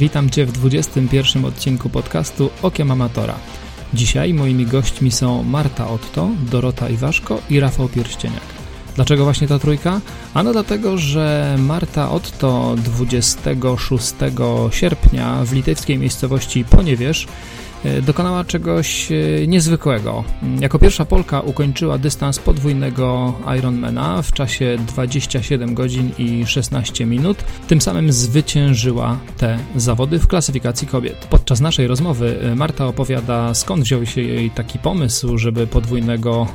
Witam Cię w 21 odcinku podcastu Okiem Amatora. Dzisiaj moimi gośćmi są Marta Otto, Dorota Iwaszko i Rafał Pierścieniak. Dlaczego właśnie ta trójka? Ano dlatego, że Marta Otto 26 sierpnia w litewskiej miejscowości Poniewierz dokonała czegoś e, niezwykłego. Jako pierwsza Polka ukończyła dystans podwójnego Ironmana w czasie 27 godzin i 16 minut. Tym samym zwyciężyła te zawody w klasyfikacji kobiet. Podczas naszej rozmowy e, Marta opowiada skąd wziął się jej taki pomysł, żeby podwójnego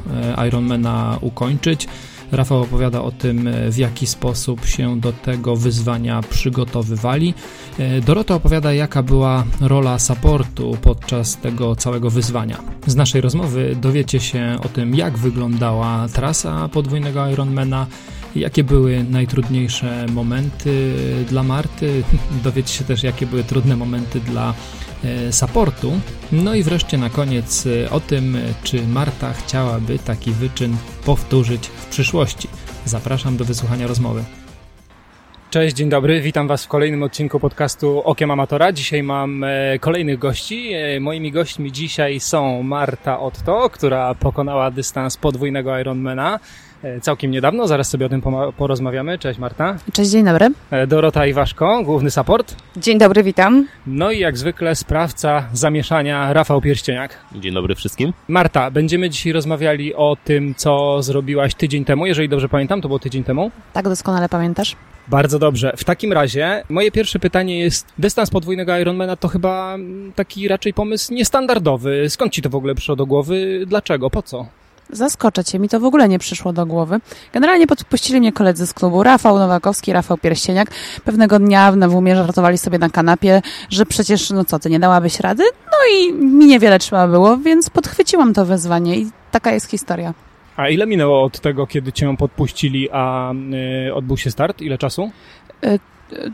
Ironmana ukończyć. Rafał opowiada o tym, e, w jaki sposób się do tego wyzwania przygotowywali. E, Dorota opowiada, jaka była rola supportu podczas tego całego wyzwania. Z naszej rozmowy dowiecie się o tym, jak wyglądała trasa podwójnego Ironmana, jakie były najtrudniejsze momenty dla Marty. Dowiecie się też, jakie były trudne momenty dla E, supportu. No i wreszcie na koniec e, o tym, czy Marta chciałaby taki wyczyn powtórzyć w przyszłości. Zapraszam do wysłuchania rozmowy. Cześć, dzień dobry, witam Was w kolejnym odcinku podcastu Okiem Amatora. Dzisiaj mam e, kolejnych gości. Moimi gośćmi dzisiaj są Marta Otto, która pokonała dystans podwójnego Ironmana całkiem niedawno. Zaraz sobie o tym porozmawiamy. Cześć Marta. Cześć, dzień dobry. E, Dorota Iwaszko, główny support. Dzień dobry, witam. No i jak zwykle sprawca zamieszania Rafał Pierścieniak. Dzień dobry wszystkim. Marta, będziemy dzisiaj rozmawiali o tym, co zrobiłaś tydzień temu. Jeżeli dobrze pamiętam, to było tydzień temu. Tak, doskonale pamiętasz. Bardzo dobrze. W takim razie moje pierwsze pytanie jest, dystans podwójnego Ironmana to chyba taki raczej pomysł niestandardowy. Skąd ci to w ogóle przyszło do głowy? Dlaczego? Po co? Zaskoczę cię, mi to w ogóle nie przyszło do głowy. Generalnie podpuścili mnie koledzy z klubu, Rafał Nowakowski, Rafał Pierścieniak. Pewnego dnia w Nowumie żartowali sobie na kanapie, że przecież, no co, ty nie dałabyś rady? No i mi niewiele trzeba było, więc podchwyciłam to wezwanie i taka jest historia. A ile minęło od tego, kiedy cię podpuścili, a y, odbył się start? Ile czasu? Y,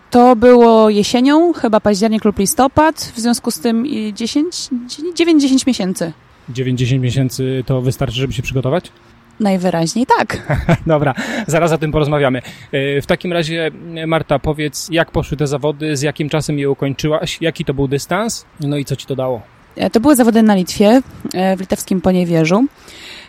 to było jesienią, chyba październik lub listopad, w związku z tym 10, 9-10 miesięcy. 9-10 miesięcy to wystarczy, żeby się przygotować? Najwyraźniej tak. Dobra, zaraz o tym porozmawiamy. E, w takim razie, Marta, powiedz, jak poszły te zawody, z jakim czasem je ukończyłaś, jaki to był dystans, no i co ci to dało? E, to były zawody na Litwie, e, w litewskim Poniewierzu.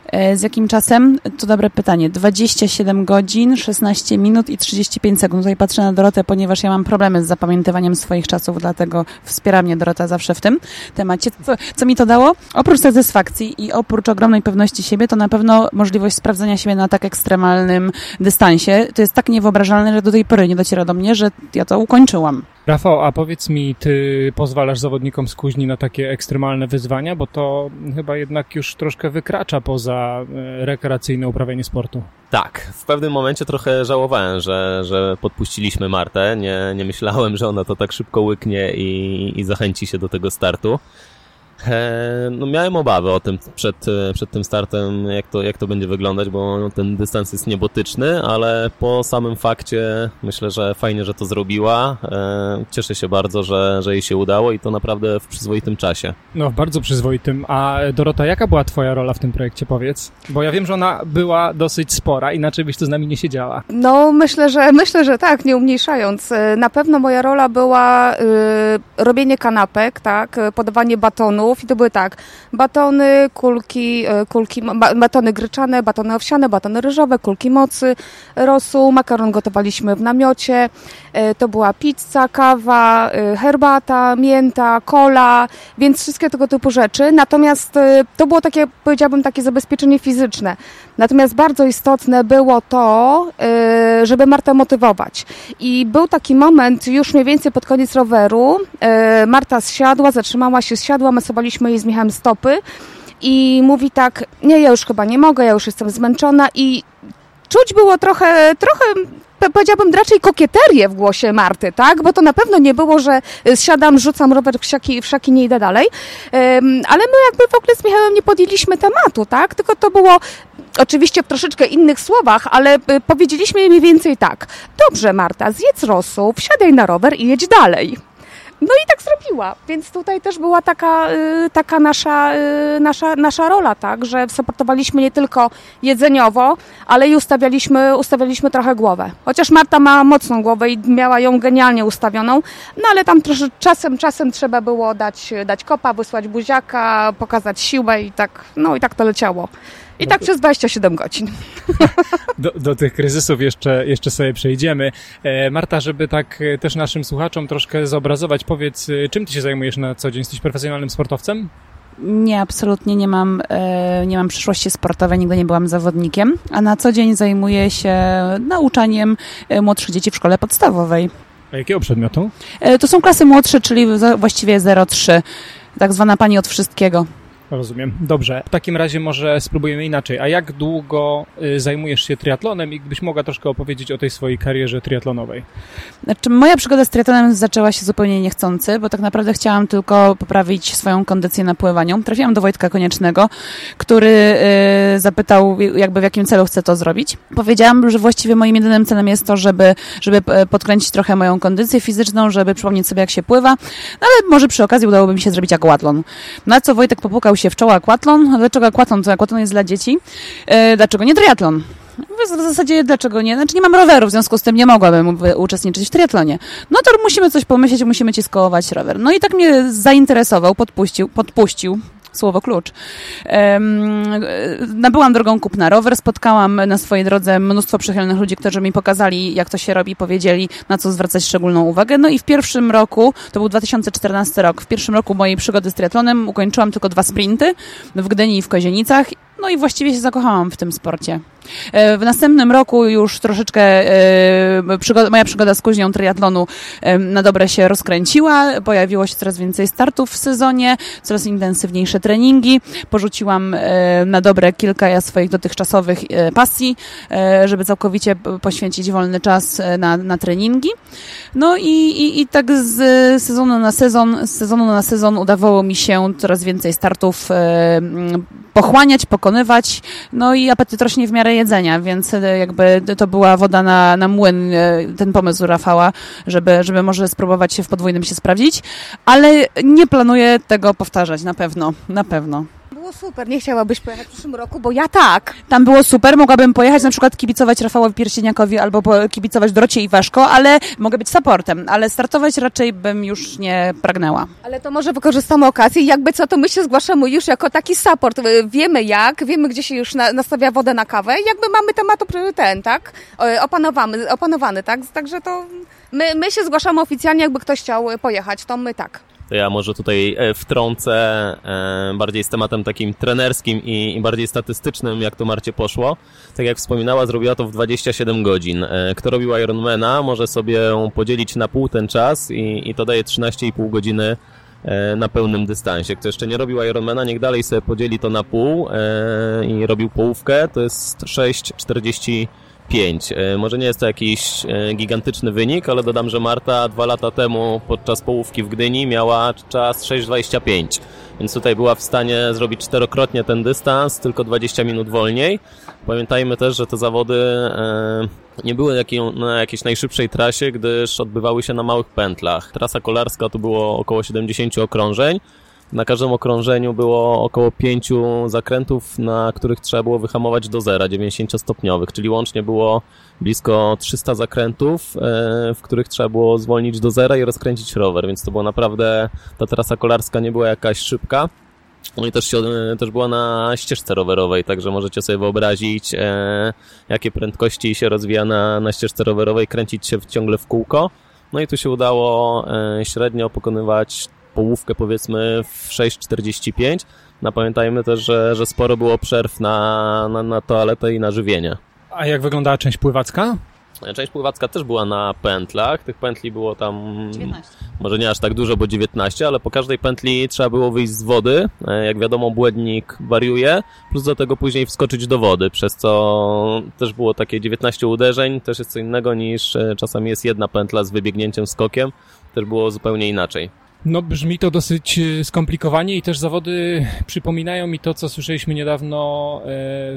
E, z jakim czasem? To dobre pytanie. 27 godzin, 16 minut i 35 sekund. Tutaj patrzę na Dorotę, ponieważ ja mam problemy z zapamiętywaniem swoich czasów, dlatego wspiera mnie Dorota zawsze w tym temacie. Co, co mi to dało? Oprócz satysfakcji i oprócz ogromnej pewności siebie, to na pewno możliwość sprawdzenia siebie na tak ekstremalnym dystansie. To jest tak niewyobrażalne, że do tej pory nie dociera do mnie, że ja to ukończyłam. Rafał, a powiedz mi, ty pozwalasz zawodnikom z kuźni na takie ekstremalne wyzwania, bo to chyba jednak już troszkę wykracza poza e, rekreacyjne uprawianie sportu. Tak, w pewnym momencie trochę żałowałem, że, że podpuściliśmy Martę. Nie, nie myślałem, że ona to tak szybko łyknie i, i zachęci się do tego startu. E, no miałem obawy o tym przed, e, przed tym startem, jak to, jak to będzie wyglądać, bo ten dystans jest niebotyczny, ale po samym fakcie myślę, że fajnie, że to zrobiła. E, cieszę się bardzo, że, że jej się udało i to naprawdę w przyzwoitym czasie. No, w bardzo przyzwoitym. A Dorota, jaka była twoja rola w tym projekcie, powiedz? Bo ja wiem, że ona była dosyć spora, inaczej byś tu z nami nie siedziała. No, myślę, że myślę, że tak, nie umniejszając. Na pewno moja rola była y, robienie kanapek, tak, podawanie batonu, i to były tak, batony, kulki, e, kulki batony gryczane, batony owsiane, batony ryżowe, kulki mocy, rosół, makaron gotowaliśmy w namiocie, e, to była pizza, kawa, e, herbata, mięta, kola, więc wszystkie tego typu rzeczy. Natomiast to było takie, powiedziałabym, takie zabezpieczenie fizyczne. Natomiast bardzo istotne było to, żeby Martę motywować. I był taki moment już mniej więcej pod koniec roweru. Marta zsiadła, zatrzymała się, zsiadła, my sobie jej z Michałem stopy i mówi tak, nie, ja już chyba nie mogę, ja już jestem zmęczona i czuć było trochę, trochę powiedziałabym raczej kokieterię w głosie Marty, tak? Bo to na pewno nie było, że siadam, rzucam rower w siaki, w szaki nie idę dalej. ale my jakby w ogóle z Michałem nie podjęliśmy tematu, tak? Tylko to było oczywiście w troszeczkę innych słowach, ale y, powiedzieliśmy mniej więcej tak. Dobrze, Marta, zjedz rosół, wsiadaj na rower i jedź dalej. No i tak zrobiła, więc tutaj też była taka, y, taka nasza, y, nasza, nasza rola, tak, że supportowaliśmy nie tylko jedzeniowo, ale i ustawialiśmy, ustawialiśmy trochę głowę. Chociaż Marta ma mocną głowę i miała ją genialnie ustawioną, no ale tam trosze, czasem, czasem trzeba było dać, dać kopa, wysłać buziaka, pokazać siłę i tak, no i tak to leciało. I tak przez 27 godzin. Do, do tych kryzysów jeszcze, jeszcze sobie przejdziemy. E, Marta, żeby tak e, też naszym słuchaczom troszkę zobrazować, powiedz, e, czym ty się zajmujesz na co dzień? Jesteś profesjonalnym sportowcem? Nie, absolutnie nie mam, nie mam przyszłości sportowej, nigdy nie byłam zawodnikiem, a na co dzień zajmuję się nauczaniem młodszych dzieci w szkole podstawowej. A jakiego przedmiotu? To są klasy młodsze, czyli właściwie 0,3, tak zwana pani od wszystkiego. Rozumiem. Dobrze. W takim razie może spróbujemy inaczej. A jak długo y, zajmujesz się triatlonem i gdybyś mogła troszkę opowiedzieć o tej swojej karierze triatlonowej? Znaczy, moja przygoda z triatlonem zaczęła się zupełnie niechcący, bo tak naprawdę chciałam tylko poprawić swoją kondycję na pływaniu. Trafiłam do Wojtka Koniecznego, który y, zapytał, jakby w jakim celu chcę to zrobić. Powiedziałam, że właściwie moim jedynym celem jest to, żeby, żeby e, podkręcić trochę moją kondycję fizyczną, żeby przypomnieć sobie, jak się pływa, no, ale może przy okazji udałoby mi się zrobić aquatlon. Na co Wojtek popukał się w czoło aquatlon. Dlaczego aquatlon? To aquatlon jest dla dzieci. E, dlaczego nie triatlon? W zasadzie dlaczego nie? Znaczy nie mam roweru, w związku z tym nie mogłabym uczestniczyć w triatlonie. No to musimy coś pomyśleć, musimy ci skołować rower. No i tak mnie zainteresował, podpuścił, podpuścił. Słowo klucz. Um, nabyłam drogą kupna rower, spotkałam na swojej drodze mnóstwo przychylnych ludzi, którzy mi pokazali, jak to się robi, powiedzieli, na co zwracać szczególną uwagę. No i w pierwszym roku, to był 2014 rok, w pierwszym roku mojej przygody z triatlonem ukończyłam tylko dwa sprinty w Gdyni i w Kozienicach. No i właściwie się zakochałam w tym sporcie. E, W następnym roku już troszeczkę e, przygoda, moja przygoda z kuźnią triatlonu na dobre się rozkręciła. Pojawiło się coraz więcej startów w sezonie, coraz intensywniejsze treningi. Porzuciłam e, na dobre kilka ja swoich dotychczasowych pasji, żeby całkowicie poświęcić wolny czas na, na treningi. No i, i, i tak z sezonu na sezon, z sezonu na sezon udawało mi się coraz więcej startów e, mm, no i apetyt rośnie w miarę jedzenia, więc e, jakby to była woda na, na młyn, e, ten pomysł Rafała, żeby, żeby może spróbować się w podwójnym się sprawdzić, ale nie planuję tego powtarzać, na pewno, na pewno. Było super, nie chciałabyś pojechać w przyszłym roku, bo ja tak. Tam było super, mogłabym pojechać na przykład kibicować Rafałowi Pierścieniakowi albo kibicować Dorocie Iwaszko, ale mogę być supportem, ale startować raczej bym już nie pragnęła. Ale to może wykorzystamy okazję i jakby co, to my się zgłaszamy już jako taki support. Y, Wiemy jak, wiemy gdzie się już na, nastawia wodę na kawę i jakby mamy temat ten, tak? Opanowany, opanowany, tak? Także to my, my się zgłaszamy oficjalnie, jakby ktoś chciał pojechać, to my tak. To ja może tutaj e, wtrącę e, bardziej z tematem takim trenerskim i, bardziej statystycznym, jak to Marcie poszło. Tak jak wspominała, zrobiła to w 27 godzin. E, Kto robił Ironmana, może sobie podzielić na pół ten czas i, i to daje 13,5 godziny na pełnym dystansie. Kto jeszcze nie robił Ironmana, niech dalej sobie podzieli to na pół i robił połówkę, to jest 6,40 5. E, Może nie jest to jakiś e, gigantyczny wynik, ale dodam, że Marta dwa lata temu podczas połówki w Gdyni miała czas 6,25. Więc tutaj była w stanie zrobić czterokrotnie ten dystans, tylko 20 minut wolniej. Pamiętajmy też, że te zawody e, nie były na jakiejś najszybszej trasie, gdyż odbywały się na małych pętlach. Trasa kolarska to było około 70 okrążeń. Na każdym okrążeniu było około pięciu zakrętów, na których trzeba było wyhamować do zera 90-stopniowych, czyli łącznie było blisko 300 zakrętów, e, w których trzeba było zwolnić do zera i rozkręcić rower, więc to było naprawdę, ta trasa kolarska nie była jakaś szybka. No i też, się, e, też była na ścieżce rowerowej, także możecie sobie wyobrazić, e, jakie prędkości się rozwija na, na ścieżce rowerowej, kręcić się ciągle w kółko. No i tu się udało e, średnio pokonywać połówkę powiedzmy w 6,45. No pamiętajmy też, że, że sporo było przerw na, na, na toaletę i na żywienie. A jak wyglądała część pływacka? Część pływacka też była na pętlach. Tych pętli było tam 19. może nie aż tak dużo, bo 19, ale po każdej pętli trzeba było wyjść z wody. E, Jak wiadomo, błędnik wariuje, plus do tego później wskoczyć do wody, przez co też było takie 19 uderzeń, też jest co innego niż e, czasami jest jedna pętla z wybiegnięciem skokiem, też było zupełnie inaczej. No brzmi to dosyć e, skomplikowanie i też zawody przypominają mi to, co słyszeliśmy niedawno e,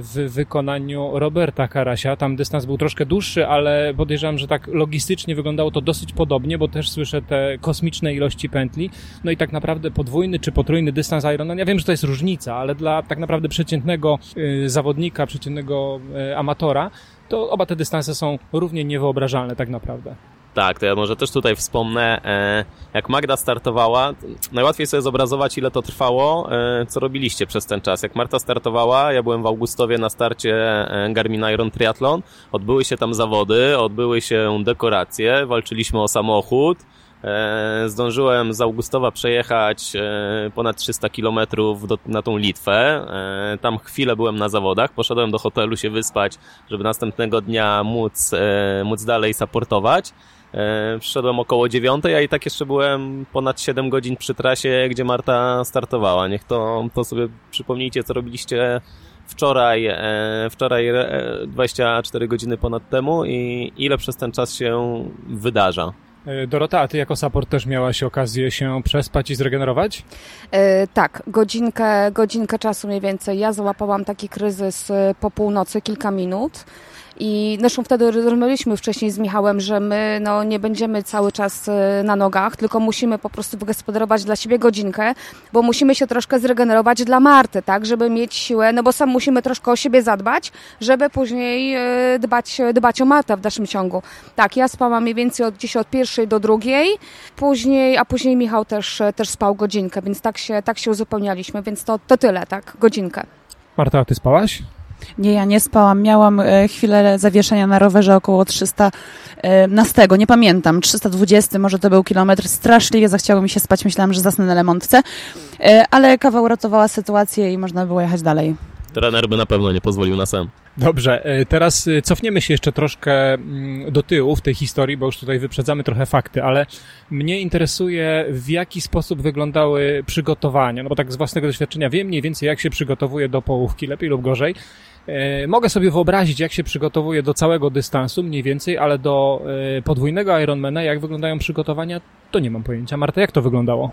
w wykonaniu Roberta Karasia. Tam dystans był troszkę dłuższy, ale podejrzewam, że tak logistycznie wyglądało to dosyć podobnie, bo też słyszę te kosmiczne ilości pętli. No i tak naprawdę podwójny czy potrójny dystans Ironman, ja wiem, że to jest różnica, ale dla tak naprawdę przeciętnego e, zawodnika, przeciętnego amatora, to oba te dystanse są równie niewyobrażalne tak naprawdę. Tak, to ja może też tutaj wspomnę, e, jak Magda startowała, najłatwiej sobie zobrazować, ile to trwało, e, co robiliście przez ten czas. Jak Marta startowała, ja byłem w Augustowie na starcie e, Garmin Iron Triathlon, odbyły się tam zawody, odbyły się dekoracje, walczyliśmy o samochód, Zdążyłem z Augustowa przejechać ponad 300 km na tą Litwę. Tam chwilę byłem na zawodach. Poszedłem do hotelu się wyspać, żeby następnego dnia móc, móc dalej supportować. E, przyszedłem około dziewiątej, a i tak jeszcze byłem ponad 7 godzin przy trasie, gdzie Marta startowała. Niech to, to sobie przypomnijcie, co robiliście wczoraj, e, wczoraj 24 e, godziny ponad temu i ile przez ten czas się wydarza. Dorota, a ty jako support też miałaś okazję się przespać i zregenerować? E, tak, godzinkę, godzinkę czasu mniej więcej. Ja załapałam taki kryzys po północy, kilka minut. I zresztą wtedy rozmawialiśmy wcześniej z Michałem, że my no, nie będziemy cały czas e, na nogach, tylko musimy po prostu wygospodarować dla siebie godzinkę, bo musimy się troszkę zregenerować dla Marty, tak, żeby mieć siłę, no bo sam musimy troszkę o siebie zadbać, żeby później e, dbać, dbać o Martę w dalszym ciągu. Tak, ja spałam mniej więcej od dziś od pierwszej do drugiej, później, a później Michał też, też spał godzinkę, więc tak się, tak się uzupełnialiśmy, więc to, to tyle, tak, godzinkę. Marta, a ty spałaś? Nie, ja nie spałam. Miałam e, chwilę zawieszenia na rowerze około 300 e, na stego, nie pamiętam, 320 może to był kilometr. Straszliwie zachciało mi się spać, myślałam, że zasnę na Lemontce, e, ale kawa uratowała sytuację i można było jechać dalej. Trener by na pewno nie pozwolił na sen. Dobrze, teraz cofniemy się jeszcze troszkę mm, do tyłu w tej historii, bo już tutaj wyprzedzamy trochę fakty, ale mnie interesuje, w jaki sposób wyglądały przygotowania, no bo tak z własnego doświadczenia wiem mniej więcej, jak się przygotowuje do połówki, lepiej lub gorzej, E, mogę sobie wyobrazić, jak się przygotowuje do całego dystansu, mniej więcej, ale do e, podwójnego Ironmana, jak wyglądają przygotowania, to nie mam pojęcia. Marta, jak to wyglądało?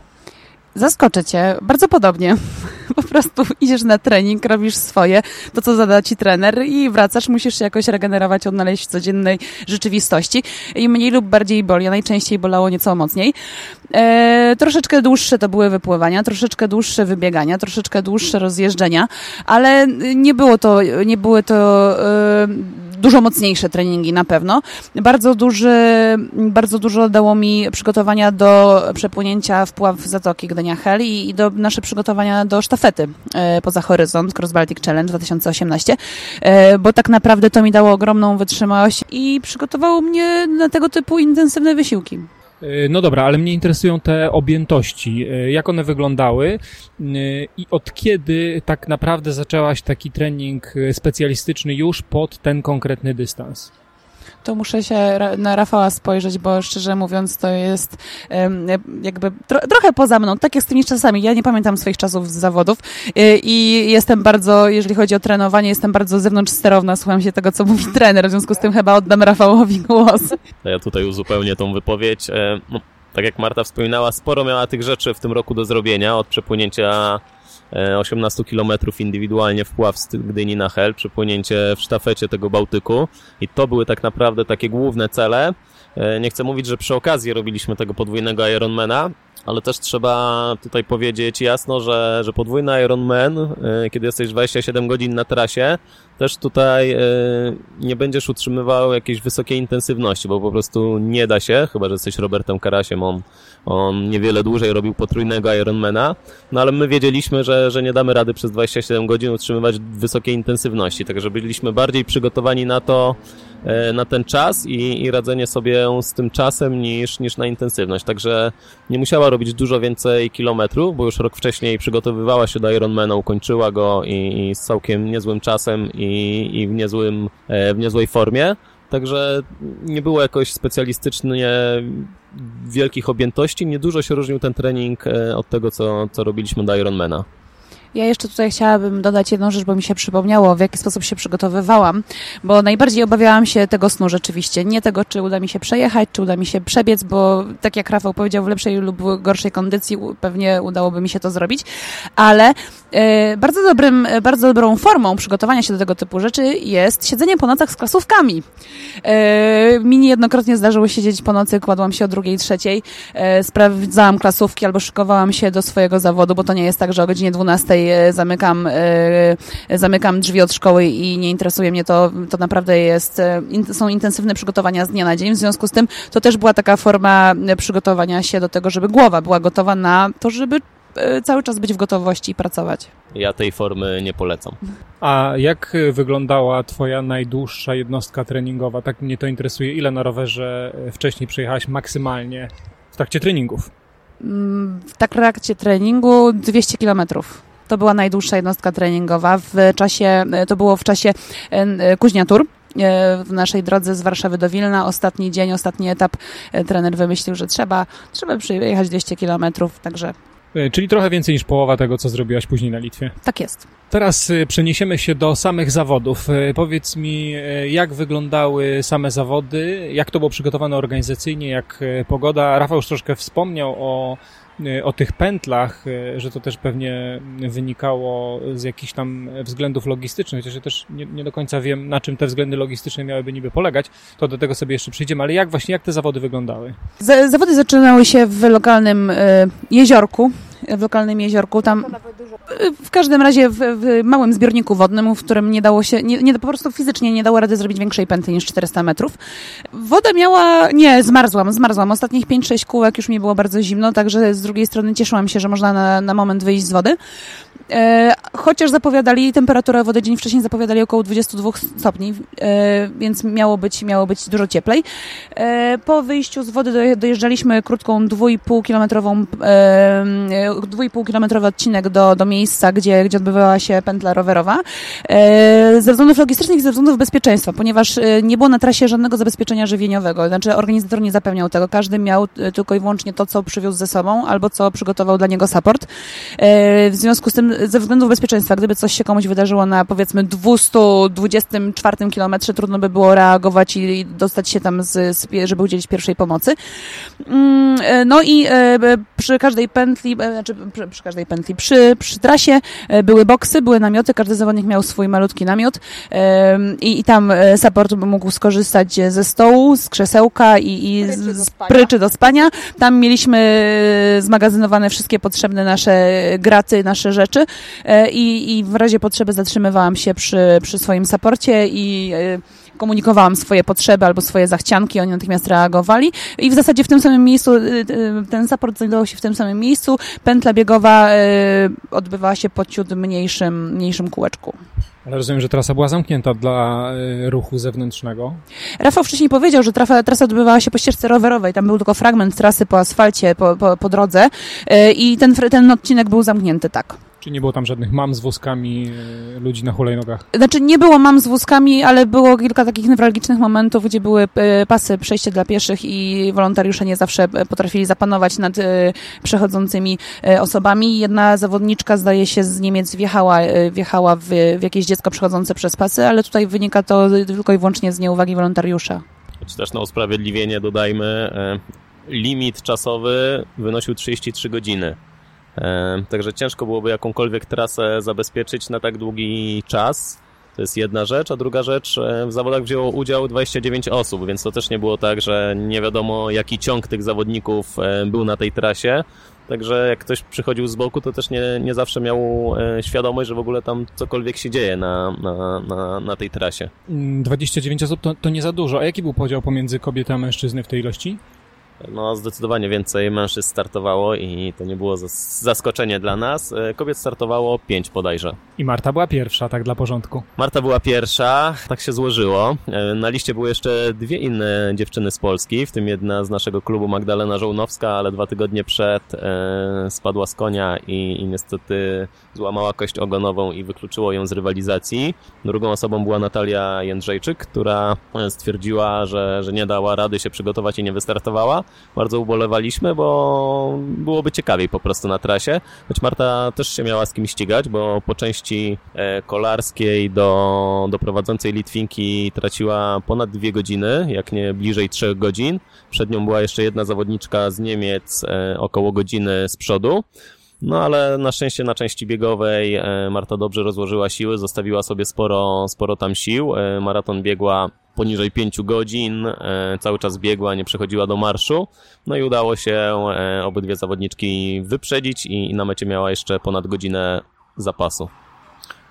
Zaskoczę cię. Bardzo podobnie. Po prostu idziesz na trening, robisz swoje, to co zada ci trener i wracasz, musisz się jakoś regenerować, odnaleźć w codziennej rzeczywistości. I mniej lub bardziej boli, a najczęściej bolało nieco mocniej. E, troszeczkę dłuższe to były wypływania, troszeczkę dłuższe wybiegania, troszeczkę dłuższe rozjeżdżenia, ale nie było to, nie były to e, dużo mocniejsze treningi na pewno. Bardzo duży, bardzo dużo dało mi przygotowania do przepłynięcia w pław I, i do nasze przygotowania do sztafety e, poza horyzont Cross Baltic Challenge 2018, e, bo tak naprawdę to mi dało ogromną wytrzymałość i przygotowało mnie na tego typu intensywne wysiłki. E, no dobra, ale mnie interesują te objętości. Jak one wyglądały i od kiedy tak naprawdę zaczęłaś taki trening specjalistyczny już pod ten konkretny dystans? To muszę się na Rafała spojrzeć, bo szczerze mówiąc to jest jakby tro, trochę poza mną, tak jak z tymi czasami. Ja nie pamiętam swoich czasów z zawodów y, i jestem bardzo, jeżeli chodzi o trenowanie, jestem bardzo zewnątrz sterowna, słucham się tego, co mówi trener, w związku z tym chyba oddam Rafałowi głos. Ja tutaj uzupełnię tą wypowiedź. E, no, tak jak Marta wspominała, sporo miała tych rzeczy w tym roku do zrobienia, od przepłynięcia 18 e, km indywidualnie wpław z Gdyni na Hel, przepłynięcie w sztafecie tego Bałtyku i to były tak naprawdę takie główne cele. E, nie chcę mówić, że przy okazji robiliśmy tego podwójnego Ironmana, ale też trzeba tutaj powiedzieć jasno, że, że podwójny Ironman, e, kiedy jesteś 27 godzin na trasie, też tutaj nie będziesz utrzymywał jakiejś wysokiej intensywności, bo po prostu nie da się, chyba że jesteś Robertem Karasiem, on on niewiele dłużej robił potrójnego Ironmana, no ale my wiedzieliśmy, że, że nie damy rady przez 27 godzin utrzymywać wysokiej intensywności, także byliśmy bardziej przygotowani na to, na ten czas i, i radzenie sobie z tym czasem niż, niż na intensywność. Także nie musiała robić dużo więcej kilometrów, bo już rok wcześniej przygotowywała się do Ironmana, ukończyła go i, i z całkiem niezłym czasem i, i w, niezłym, e, w niezłej formie. Także nie było jakoś specjalistycznie wielkich objętości. Niedużo się różnił ten trening e, od tego, co, co robiliśmy do Ironmana. Ja jeszcze tutaj chciałabym dodać jedną rzecz, bo mi się przypomniało, w jaki sposób się przygotowywałam, bo najbardziej obawiałam się tego snu rzeczywiście. Nie tego, czy uda mi się przejechać, czy uda mi się przebiec, bo tak jak Rafał powiedział, w lepszej lub gorszej kondycji pewnie udałoby mi się to zrobić, ale bardzo, dobrym, bardzo dobrą formą przygotowania się do tego typu rzeczy jest siedzenie po nocach z klasówkami. E, mi niejednokrotnie zdarzyło siedzieć po nocy, kładłam się o drugiej, trzeciej, e, sprawdzałam klasówki albo szykowałam się do swojego zawodu, bo to nie jest tak, że o godzinie 12 E, zamykam, e, zamykam drzwi od szkoły i nie interesuje mnie to, to naprawdę jest, e, są intensywne przygotowania z dnia na dzień, w związku z tym to też była taka forma przygotowania się do tego, żeby głowa była gotowa na to, żeby cały czas być w gotowości i pracować. Ja tej formy nie polecam. A jak wyglądała Twoja najdłuższa jednostka treningowa? Tak mnie to interesuje. Ile na rowerze wcześniej przejechałaś maksymalnie w trakcie treningów? Mm, w trakcie treningu 200 kilometrów. To była najdłuższa jednostka treningowa w czasie, to było w czasie e, Kuźniatur e, w naszej drodze z Warszawy do Wilna. Ostatni dzień, ostatni etap e, trener wymyślił, że trzeba, trzeba przyjechać 200 kilometrów, także... Czyli trochę więcej niż połowa tego, co zrobiłaś później na Litwie. Tak jest. Teraz przeniesiemy się do samych zawodów. Powiedz mi, jak wyglądały same zawody, jak to było przygotowane organizacyjnie, jak pogoda. Rafał już troszkę wspomniał o o tych pętlach, y, że to też pewnie wynikało z jakichś tam względów logistycznych, chociaż ja też nie, nie, do końca wiem, na czym te względy logistyczne miałyby niby polegać, to do tego sobie jeszcze przyjdziemy, ale jak właśnie, jak te zawody wyglądały? zawody zaczynały się w lokalnym y, jeziorku, w lokalnym jeziorku. Tam w każdym razie w, w, małym zbiorniku wodnym, w którym nie dało się, nie, nie, po prostu fizycznie nie dało rady zrobić większej pętli niż 400 metrów. Woda miała, nie, zmarzłam, zmarzłam. Ostatnich 5-6 kółek już mi było bardzo zimno, także z drugiej strony cieszyłam się, że można na, na moment wyjść z wody. E, chociaż zapowiadali, temperaturę wody dzień wcześniej zapowiadali około 22 stopni, e, więc miało być, miało być dużo cieplej. E, po wyjściu z wody dojeżdżaliśmy krótką 2,5 kilometrową, 2,5 kilometrowy odcinek do, do miejsca, gdzie, gdzie odbywała się pętla rowerowa. Ze względów logistycznych i ze względów bezpieczeństwa, ponieważ nie było na trasie żadnego zabezpieczenia żywieniowego. Znaczy organizator nie zapewniał tego. Każdy miał tylko i wyłącznie to, co przywiózł ze sobą albo co przygotował dla niego support. W związku z tym ze względów bezpieczeństwa, gdyby coś się komuś wydarzyło na powiedzmy 224 kilometrze, trudno by było reagować i dostać się tam, z, żeby udzielić pierwszej pomocy. Mm, e, no i e, przy każdej pętli, e, znaczy przy każdej pętli, przy, przy trasie były boksy, były namioty, każdy zawodnik miał swój malutki namiot i, i tam support mógł skorzystać ze stołu, z krzesełka i, i z, z pryczy do spania. Tam mieliśmy zmagazynowane wszystkie potrzebne nasze graty, nasze rzeczy E, i, i w razie potrzeby zatrzymywałam się przy, przy swoim saporcie i e, komunikowałam swoje potrzeby albo swoje zachcianki, oni natychmiast reagowali i w zasadzie w tym samym miejscu, e, ten support znajdował się w tym samym miejscu, pętla biegowa odbywała się po ciut mniejszym, mniejszym kółeczku. Ale rozumiem, że trasa była zamknięta dla ruchu zewnętrznego. Rafał wcześniej powiedział, że trasa, trasa odbywała się po ścieżce rowerowej. Tam był tylko fragment trasy po asfalcie, po, po, po drodze i ten, ten odcinek był zamknięty, tak. Czy nie było tam żadnych mam z wózkami, e, ludzi na hulajnogach? Znaczy nie było mam z wózkami, ale było kilka takich newralgicznych momentów, gdzie były e, pasy przejście dla pieszych i wolontariusze nie zawsze e, potrafili zapanować nad przechodzącymi osobami. Jedna zawodniczka, zdaje się, z Niemiec wjechała, wjechała w, w jakieś dziecko przechodzące przez pasy, ale tutaj wynika to tylko i wyłącznie z nieuwagi wolontariusza. Czy też na usprawiedliwienie dodajmy, limit czasowy wynosił 33 godziny. Także ciężko byłoby jakąkolwiek trasę zabezpieczyć na tak długi czas. To jest jedna rzecz, a druga rzecz, w zawodach wzięło udział 29 osób, więc to też nie było tak, że nie wiadomo jaki ciąg tych zawodników był na tej trasie. Także jak ktoś przychodził z boku, to też nie, nie zawsze miał e, świadomość, że w ogóle tam cokolwiek się dzieje na, na, na, na tej trasie. 29 osób to, to nie za dużo. A jaki był podział pomiędzy kobiety a mężczyzny w tej ilości? No, zdecydowanie więcej mężczyzn startowało i to nie było zaskoczenie dla nas. E, kobiet startowało pięć bodajże. I Marta była pierwsza, tak dla porządku. Marta była pierwsza, tak się złożyło. E, na liście były jeszcze dwie inne dziewczyny z Polski, w tym jedna z naszego klubu Magdalena Żołnowska, ale dwa tygodnie przed e, spadła z konia i, i niestety złamała kość ogonową i wykluczyło ją z rywalizacji. Drugą osobą była Natalia Jędrzejczyk, która stwierdziła, że, że nie dała rady się przygotować i nie wystartowała. Bardzo ubolewaliśmy, bo byłoby ciekawiej po prostu na trasie. Choć Marta też się miała z kim ścigać, bo po części e, kolarskiej do, do prowadzącej Litwinki traciła ponad dwie godziny, jak nie bliżej trzech godzin. Przed nią była jeszcze jedna zawodniczka z Niemiec, e, około godziny z przodu. No ale na szczęście na części biegowej e, Marta dobrze rozłożyła siły, zostawiła sobie sporo, sporo tam sił. E, maraton biegła poniżej 5 godzin, e, cały czas biegła, nie przechodziła do marszu. No i udało się obydwie zawodniczki wyprzedzić i na mecie miała jeszcze ponad godzinę zapasu.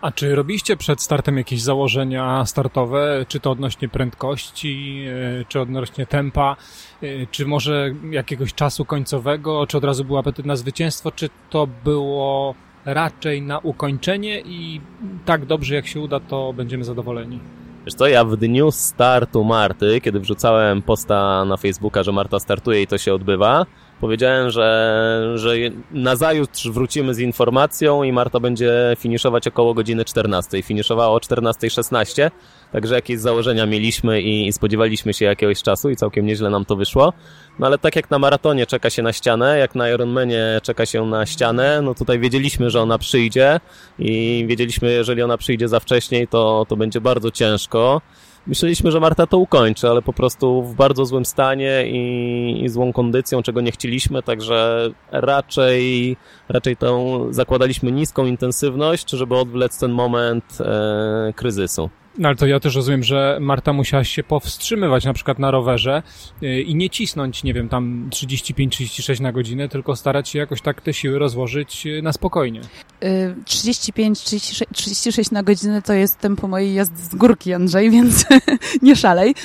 A czy robiliście przed startem jakieś założenia startowe, czy to odnośnie prędkości, e, czy odnośnie tempa, e, czy może jakiegoś czasu końcowego, czy od razu był apetyt na zwycięstwo, czy to było raczej na ukończenie i tak dobrze jak się uda, to będziemy zadowoleni? Wiesz co, ja w dniu startu Marty, kiedy wrzucałem posta na Facebooka, że Marta startuje i to się odbywa, Powiedziałem, że, że nazajutrz wrócimy z informacją i Marta będzie finiszować około godziny 14. Finiszowała o 14.16, także jakieś założenia mieliśmy i, i spodziewaliśmy się jakiegoś czasu i całkiem nieźle nam to wyszło. No ale tak jak na maratonie czeka się na ścianę, jak na Ironmanie czeka się na ścianę, no tutaj wiedzieliśmy, że ona przyjdzie i wiedzieliśmy, jeżeli ona przyjdzie za wcześniej, to, to będzie bardzo ciężko. Myśleliśmy, że Marta to ukończy, ale po prostu w bardzo złym stanie i, i złą kondycją, czego nie chcieliśmy, także raczej, raczej tą zakładaliśmy niską intensywność, żeby odwlec ten moment e, kryzysu. No ale to ja też rozumiem, że Marta musiała się powstrzymywać na przykład na rowerze y, i nie cisnąć, nie wiem, tam 35-36 na godzinę, tylko starać się jakoś tak te siły rozłożyć y, na spokojnie. 35-36 y, na godzinę to jest tempo mojej jazdy z górki, Andrzej, więc nie szalej.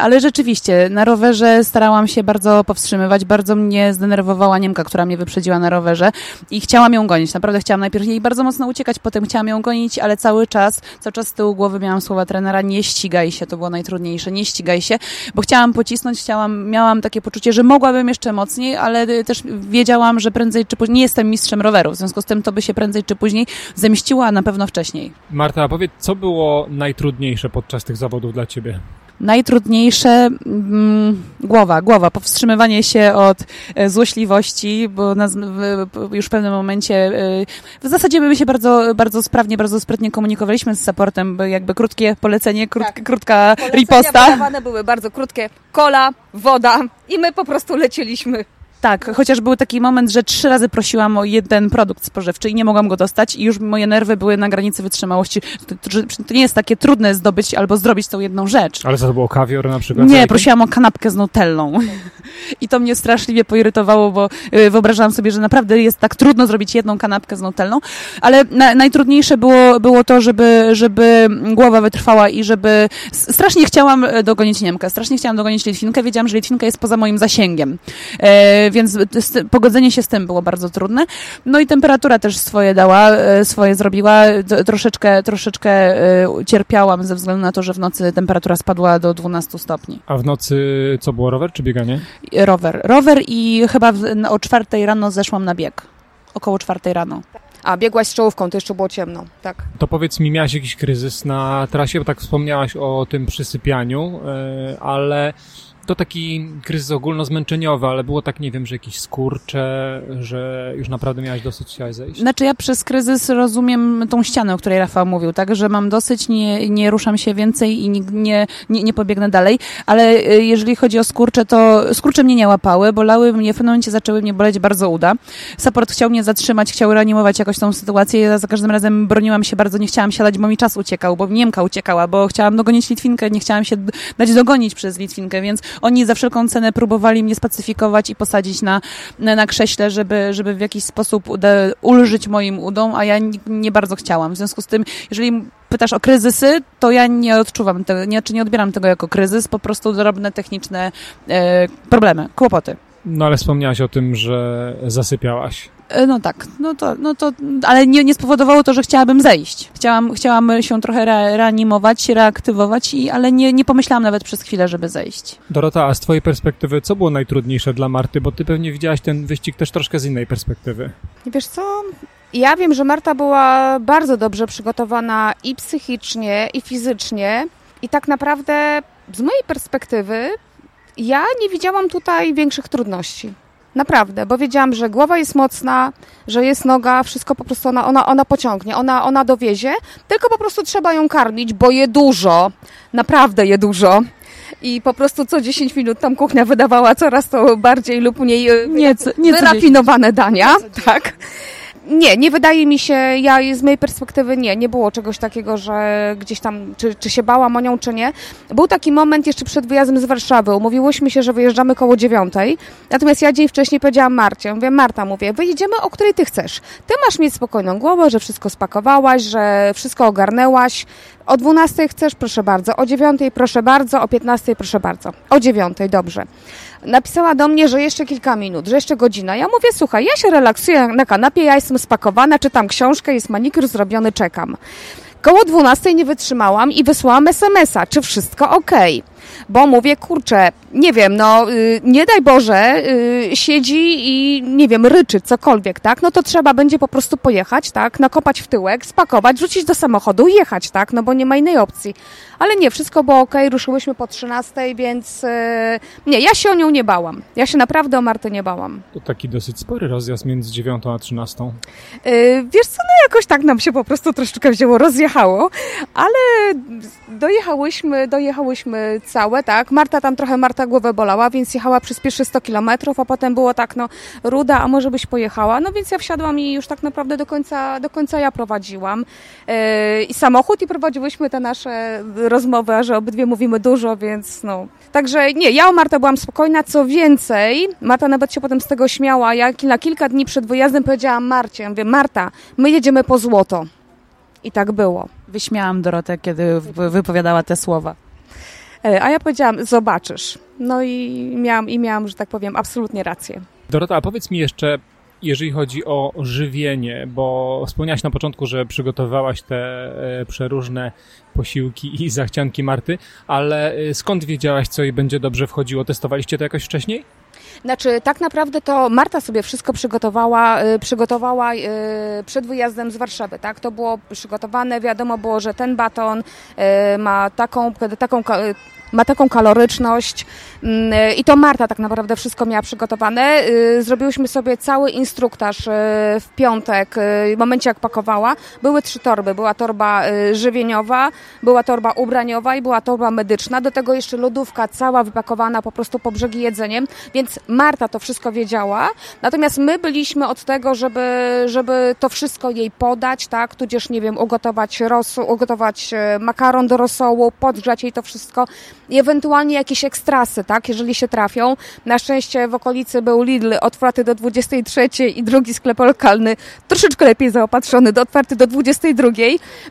Ale rzeczywiście, na rowerze starałam się bardzo powstrzymywać. Bardzo mnie zdenerwowała Niemka, która mnie wyprzedziła na rowerze i chciałam ją gonić. Naprawdę chciałam najpierw jej bardzo mocno uciekać, potem chciałam ją gonić, ale cały czas, cały czas tyłu głowy miałam słowa trenera, nie ścigaj się, to było najtrudniejsze, nie ścigaj się, bo chciałam pocisnąć, chciałam, miałam takie poczucie, że mogłabym jeszcze mocniej, ale też wiedziałam, że prędzej czy później, nie jestem mistrzem roweru, w związku z tym to by się prędzej czy później zemściło, a na pewno wcześniej. Marta, powiedz, co było najtrudniejsze podczas tych zawodów dla Ciebie? Najtrudniejsze mm, głowa, głowa, powstrzymywanie się od e, złośliwości, bo nas, w, już w pewnym momencie e, w zasadzie my się bardzo, bardzo sprawnie, bardzo sprytnie komunikowaliśmy z supportem, bo jakby krótkie polecenie, krót, tak. krótka Polecenia riposta. były bardzo krótkie, kola, woda i my po prostu lecieliśmy. Tak, chociaż był taki moment, że trzy razy prosiłam o jeden produkt spożywczy i nie mogłam go dostać i już moje nerwy były na granicy wytrzymałości. To, to, to nie jest takie trudne zdobyć albo zrobić tą jedną rzecz. Ale co to było kawior na przykład? Nie, prosiłam o kanapkę z nutellą. I to mnie straszliwie poirytowało, bo y, wyobrażałam sobie, że naprawdę jest tak trudno zrobić jedną kanapkę z nutellą, ale na, najtrudniejsze było, było to, żeby, żeby głowa wytrwała i żeby... Strasznie chciałam e, dogonić Niemkę, strasznie chciałam dogonić Litwinkę, wiedziałam, że Litwinka jest poza moim zasięgiem. E, więc pogodzenie się z tym było bardzo trudne. No i temperatura też swoje dała, e, swoje zrobiła. Troszeczkę, troszeczkę e, cierpiałam ze względu na to, że w nocy temperatura spadła do 12 stopni. A w nocy co było, rower czy bieganie? Rower. Rower i chyba o czwartej rano zeszłam na bieg. Około czwartej rano. A, biegłaś z czołówką, to jeszcze było ciemno, tak. To powiedz mi, miałaś jakiś kryzys na trasie, bo tak wspomniałaś o tym przysypianiu, e, ale to taki kryzys ogólnozmęczeniowy, ale było tak, nie wiem, że jakieś skurcze, że już naprawdę miałaś dosyć, chciałaś zejść? Znaczy ja przez kryzys rozumiem tą ścianę, o której Rafał mówił, tak, że mam dosyć, nie, nie ruszam się więcej i nie, nie, nie pobiegnę dalej, ale y, jeżeli chodzi o skurcze, to skurcze mnie nie łapały, bolały mnie, w pewnym momencie zaczęły mnie boleć bardzo uda. Support chciał mnie zatrzymać, chciał reanimować jakoś tą sytuację, ja za każdym razem broniłam się bardzo, nie chciałam siadać, bo mi czas uciekał, bo Niemka uciekała, bo chciałam dogonić Litwinkę, nie chciałam się dać dogonić przez Litwinkę, więc oni za wszelką cenę próbowali mnie spacyfikować i posadzić na, na krześle, żeby, żeby w jakiś sposób ulżyć moim udom, a ja nie, bardzo chciałam. W związku z tym, jeżeli pytasz o kryzysy, to ja nie odczuwam tego, nie, czy nie odbieram tego jako kryzys, po prostu drobne techniczne e, problemy, kłopoty. No ale wspomniałaś o tym, że zasypiałaś. E, no tak, no to, no to ale nie, nie spowodowało to, że chciałabym zejść. Chciałam, chciałam się trochę re, reanimować, reaktywować, i, ale nie, nie pomyślałam nawet przez chwilę, żeby zejść. Dorota, a z twojej perspektywy, co było najtrudniejsze dla Marty? Bo ty pewnie widziałaś ten wyścig też troszkę z innej perspektywy. Wiesz co, ja wiem, że Marta była bardzo dobrze przygotowana i psychicznie, i fizycznie. I tak naprawdę z mojej perspektywy ja nie widziałam tutaj większych trudności. Naprawdę, bo wiedziałam, że głowa jest mocna, że jest noga, wszystko po prostu ona, ona, ona pociągnie, ona, ona dowiezie, tylko po prostu trzeba ją karmić, bo je dużo, naprawdę je dużo. I po prostu co 10 minut tam kuchnia wydawała coraz to bardziej lub mniej e, Nie, co- nie wyrafinowane dania, tak. Nie, nie wydaje mi się, ja z mojej perspektywy nie, nie było czegoś takiego, że gdzieś tam, czy, czy się bałam o nią, czy nie. Był taki moment jeszcze przed wyjazdem z Warszawy, umówiłyśmy się, że wyjeżdżamy koło dziewiątej, natomiast ja dzień wcześniej powiedziałam Marcie, mówię, Marta, mówię, wyjedziemy o której ty chcesz. Ty masz mieć spokojną głowę, że wszystko spakowałaś, że wszystko ogarnęłaś. O 12 chcesz, proszę bardzo, o 9 proszę bardzo, o 15 proszę bardzo, o 9 dobrze. Napisała do mnie, że jeszcze kilka minut, że jeszcze godzina. Ja mówię, słuchaj, ja się relaksuję na kanapie, ja jestem spakowana, czytam książkę, jest manikur zrobiony, czekam. Koło 12 nie wytrzymałam i wysłałam SMS-a, czy wszystko ok. Bo mówię, kurczę, nie wiem, no y, nie daj Boże, y, siedzi i nie wiem, ryczy, cokolwiek, tak? No to trzeba będzie po prostu pojechać, tak? Nakopać w tyłek, spakować, rzucić do samochodu i jechać, tak? No bo nie ma innej opcji. Ale nie, wszystko było ok, ruszyłyśmy po 13, więc y, nie, ja się o nią nie bałam. Ja się naprawdę o Martę nie bałam. To taki dosyć spory rozjazd między 9 a 13. Yy, Wiesz co, no jakoś tak nam się po prostu troszeczkę wzięło, rozjechało, ale dojechałyśmy, dojechałyśmy całe, tak. Marta tam trochę, Marta głowę bolała, więc jechała przez pierwsze 100 kilometrów, a potem było tak, no Ruda, a może byś pojechała? No więc ja wsiadłam i już tak naprawdę do końca, do końca ja prowadziłam. Yy, I samochód i prowadziłyśmy te nasze rozmowy, że obydwie mówimy dużo, więc no. Także nie, ja o Martę byłam spokojna, co więcej, Marta nawet się potem z tego śmiała, ja na kilka dni przed wyjazdem powiedziałam Marcie, ja mówię, Marta, my jedziemy po złoto. I tak było. Wyśmiałam Dorotę, kiedy wypowiadała te słowa. E, A ja powiedziałam, zobaczysz. No i miałam, i miałam, że tak powiem, absolutnie rację. Dorota, a powiedz mi jeszcze, jeżeli chodzi o żywienie, bo wspomniałaś na początku, że przygotowałaś te e, przeróżne posiłki i zachcianki Marty, ale e, skąd wiedziałaś, co jej będzie dobrze wchodziło? Testowaliście to jakoś wcześniej? Znaczy, tak naprawdę to Marta sobie wszystko przygotowała, y, przygotowała y, przed wyjazdem z Warszawy, tak? To było przygotowane, wiadomo było, że ten baton y, ma taką, taką ma taką kaloryczność mm, y, i to Marta tak naprawdę wszystko miała przygotowane. Y, Zrobiłyśmy sobie cały instruktaż y, w piątek, w momencie jak pakowała. Były trzy torby. Była torba żywieniowa, była torba ubraniowa i była torba medyczna. Do tego jeszcze lodówka cała wypakowana po prostu po brzegi jedzeniem, więc Marta to wszystko wiedziała. Natomiast my byliśmy od tego, żeby, żeby to wszystko jej podać, tak, tudzież, nie wiem, ugotować rosół, ugotować e, makaron do rosołu, podgrzać jej to wszystko i ewentualnie jakieś ekstrasy, tak, jeżeli się trafią. Na szczęście w okolicy był Lidl otwarty do 23 i drugi sklep lokalny troszeczkę lepiej zaopatrzony, do otwarty do 22,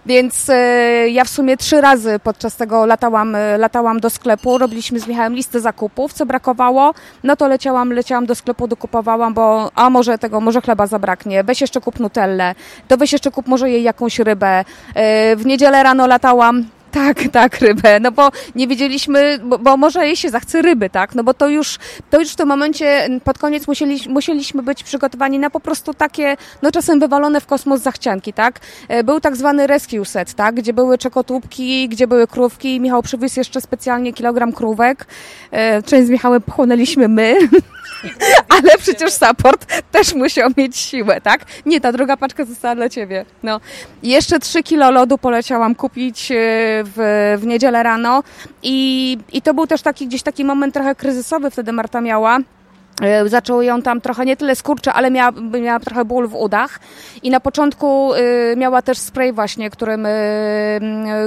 więc e, ja w sumie trzy razy podczas tego latałam, e, latałam do sklepu, robiliśmy z Michałem listę zakupów, co brakowało, no to leciałam, leciałam do sklepu, dokupowałam, bo a może tego, może chleba zabraknie, weź jeszcze kup nutellę, to weź jeszcze kup może jej jakąś rybę. E, W niedzielę rano latałam, tak, tak, rybę, no bo nie wiedzieliśmy, bo, bo może jej się zachce ryby, tak, no bo to już, to już w tym momencie pod koniec musieli, musieliśmy być przygotowani na po prostu takie, no czasem wywalone w kosmos zachcianki, tak. E, Był tak zwany rescue set, tak, gdzie były czekotłupki, gdzie były krówki, Michał przywiózł jeszcze specjalnie kilogram krówek, E, część z Michałem pochłonęliśmy my, ale przecież support też musiał mieć siłę, tak? Nie, ta druga paczka została dla ciebie. No. Jeszcze 3 kilo lodu poleciałam kupić e, w, w niedzielę rano i, i to był też taki gdzieś taki moment trochę kryzysowy wtedy Marta miała. E, Zaczęło ją tam trochę nie tyle skurcze, ale miała, miała trochę ból w udach i na początku y, miała też spray właśnie, którym, y,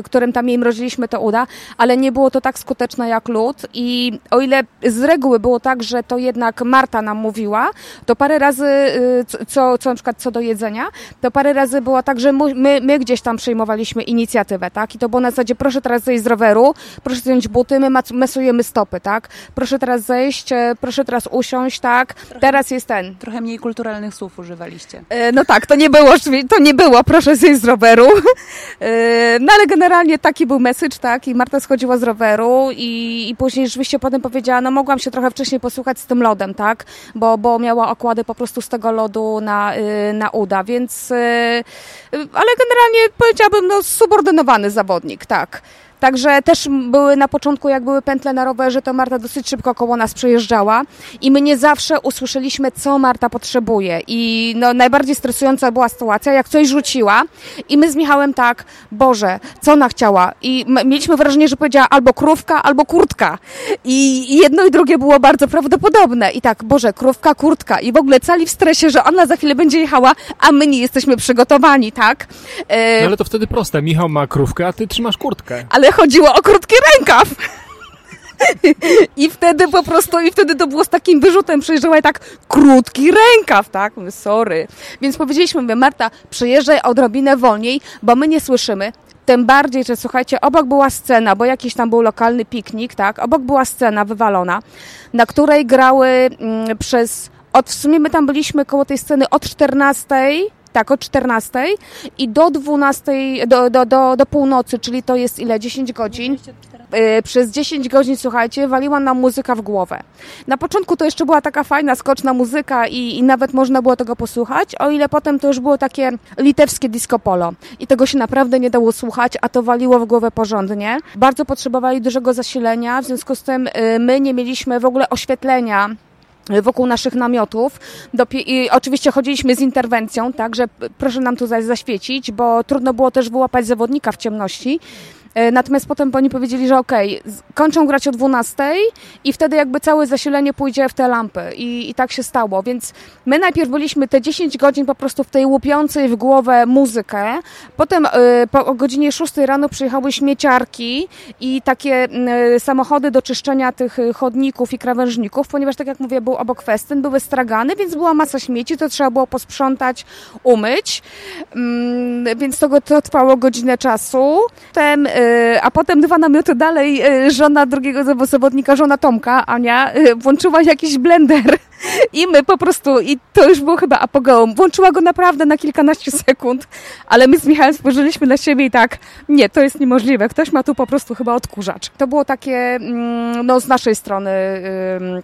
którym tam jej mroziliśmy te uda, ale nie było to tak skuteczne jak lód i o ile z reguły było tak, że to jednak Marta nam mówiła, to parę razy, y, co- co, na przykład co do jedzenia, to parę razy było tak, że my, my gdzieś tam przejmowaliśmy inicjatywę, tak? I to było na zasadzie, proszę teraz zejść z roweru, proszę zdjąć buty, my mesujemy stopy, tak? Proszę teraz zejść, proszę teraz usiąść, tak? Teraz jest ten. Trochę mniej kulturalnych słów używaliście. E, No tak, to nie było, to nie było, proszę zejść z roweru. E, No ale generalnie taki był message, tak? I Marta schodziła z roweru i, i później rzeczywiście potem powiedziała, no mogłam się trochę wcześniej posłuchać z tym lodem, tak? Bo, bo miała okłady po prostu z tego lodu na, y, na uda, więc... y, y, Ale generalnie powiedziałabym, no subordynowany zawodnik, tak. Także też były na początku, jak były pętle na rowerze, to Marta dosyć szybko koło nas przejeżdżała i my nie zawsze usłyszeliśmy, co Marta potrzebuje. I no, najbardziej stresująca była sytuacja, jak coś rzuciła i my z Michałem tak, Boże, co ona chciała? I mieliśmy wrażenie, że powiedziała albo krówka, albo kurtka. I jedno i drugie było bardzo prawdopodobne. I tak, Boże, krówka, kurtka. I w ogóle cali w stresie, że ona za chwilę będzie jechała, a my nie jesteśmy przygotowani, tak? E... No ale to wtedy proste. Michał ma krówkę, a ty trzymasz kurtkę. Ale chodziło o krótki rękaw. I wtedy po prostu, i wtedy to było z takim wyrzutem, przejeżdżała i tak krótki rękaw, tak? Mówię, sorry. Więc powiedzieliśmy, mówię, Marta, przejeżdżaj odrobinę wolniej, bo my nie słyszymy. Tym bardziej, że słuchajcie, obok była scena, bo jakiś tam był lokalny piknik, tak? Obok była scena wywalona, na której grały mm, przez, od, w sumie my tam byliśmy koło tej sceny od 14 tak, o 14 i do 12, do, do, do, do północy, czyli to jest ile? 10 godzin. Y, przez 10 godzin, słuchajcie, waliła nam muzyka w głowę. Na początku to jeszcze była taka fajna, skoczna muzyka i, i nawet można było tego posłuchać, o ile potem to już było takie litewskie disco polo i tego się naprawdę nie dało słuchać, a to waliło w głowę porządnie. Bardzo potrzebowali dużego zasilenia, w związku z tym y, my nie mieliśmy w ogóle oświetlenia wokół naszych namiotów. I oczywiście chodziliśmy z interwencją, tak, że proszę nam tu zaświecić, bo trudno było też wyłapać zawodnika w ciemności. E, natomiast potem oni powiedzieli, że okej, okay, kończą grać o 12 i wtedy jakby całe zasilenie pójdzie w te lampy. I, I tak się stało. Więc my najpierw byliśmy te 10 godzin po prostu w tej łupiącej w głowę muzykę. Potem y, po o godzinie 6 rano przyjechały śmieciarki i takie y, samochody do czyszczenia tych chodników i krawężników, ponieważ tak jak mówię, był obok festyn, były stragany, więc była masa śmieci, to trzeba było posprzątać, umyć. Mm, więc to, to trwało godzinę czasu. Potem a potem dwa namioty dalej e, żona drugiego zawodnika, żona Tomka, Ania, e, włączyła jakiś blender i my po prostu, i to już było chyba apogeum, włączyła go naprawdę na kilkanaście sekund, ale my z Michałem spojrzeliśmy na siebie i tak, nie, to jest niemożliwe, ktoś ma tu po prostu chyba odkurzacz. To było takie, mm, no z naszej strony,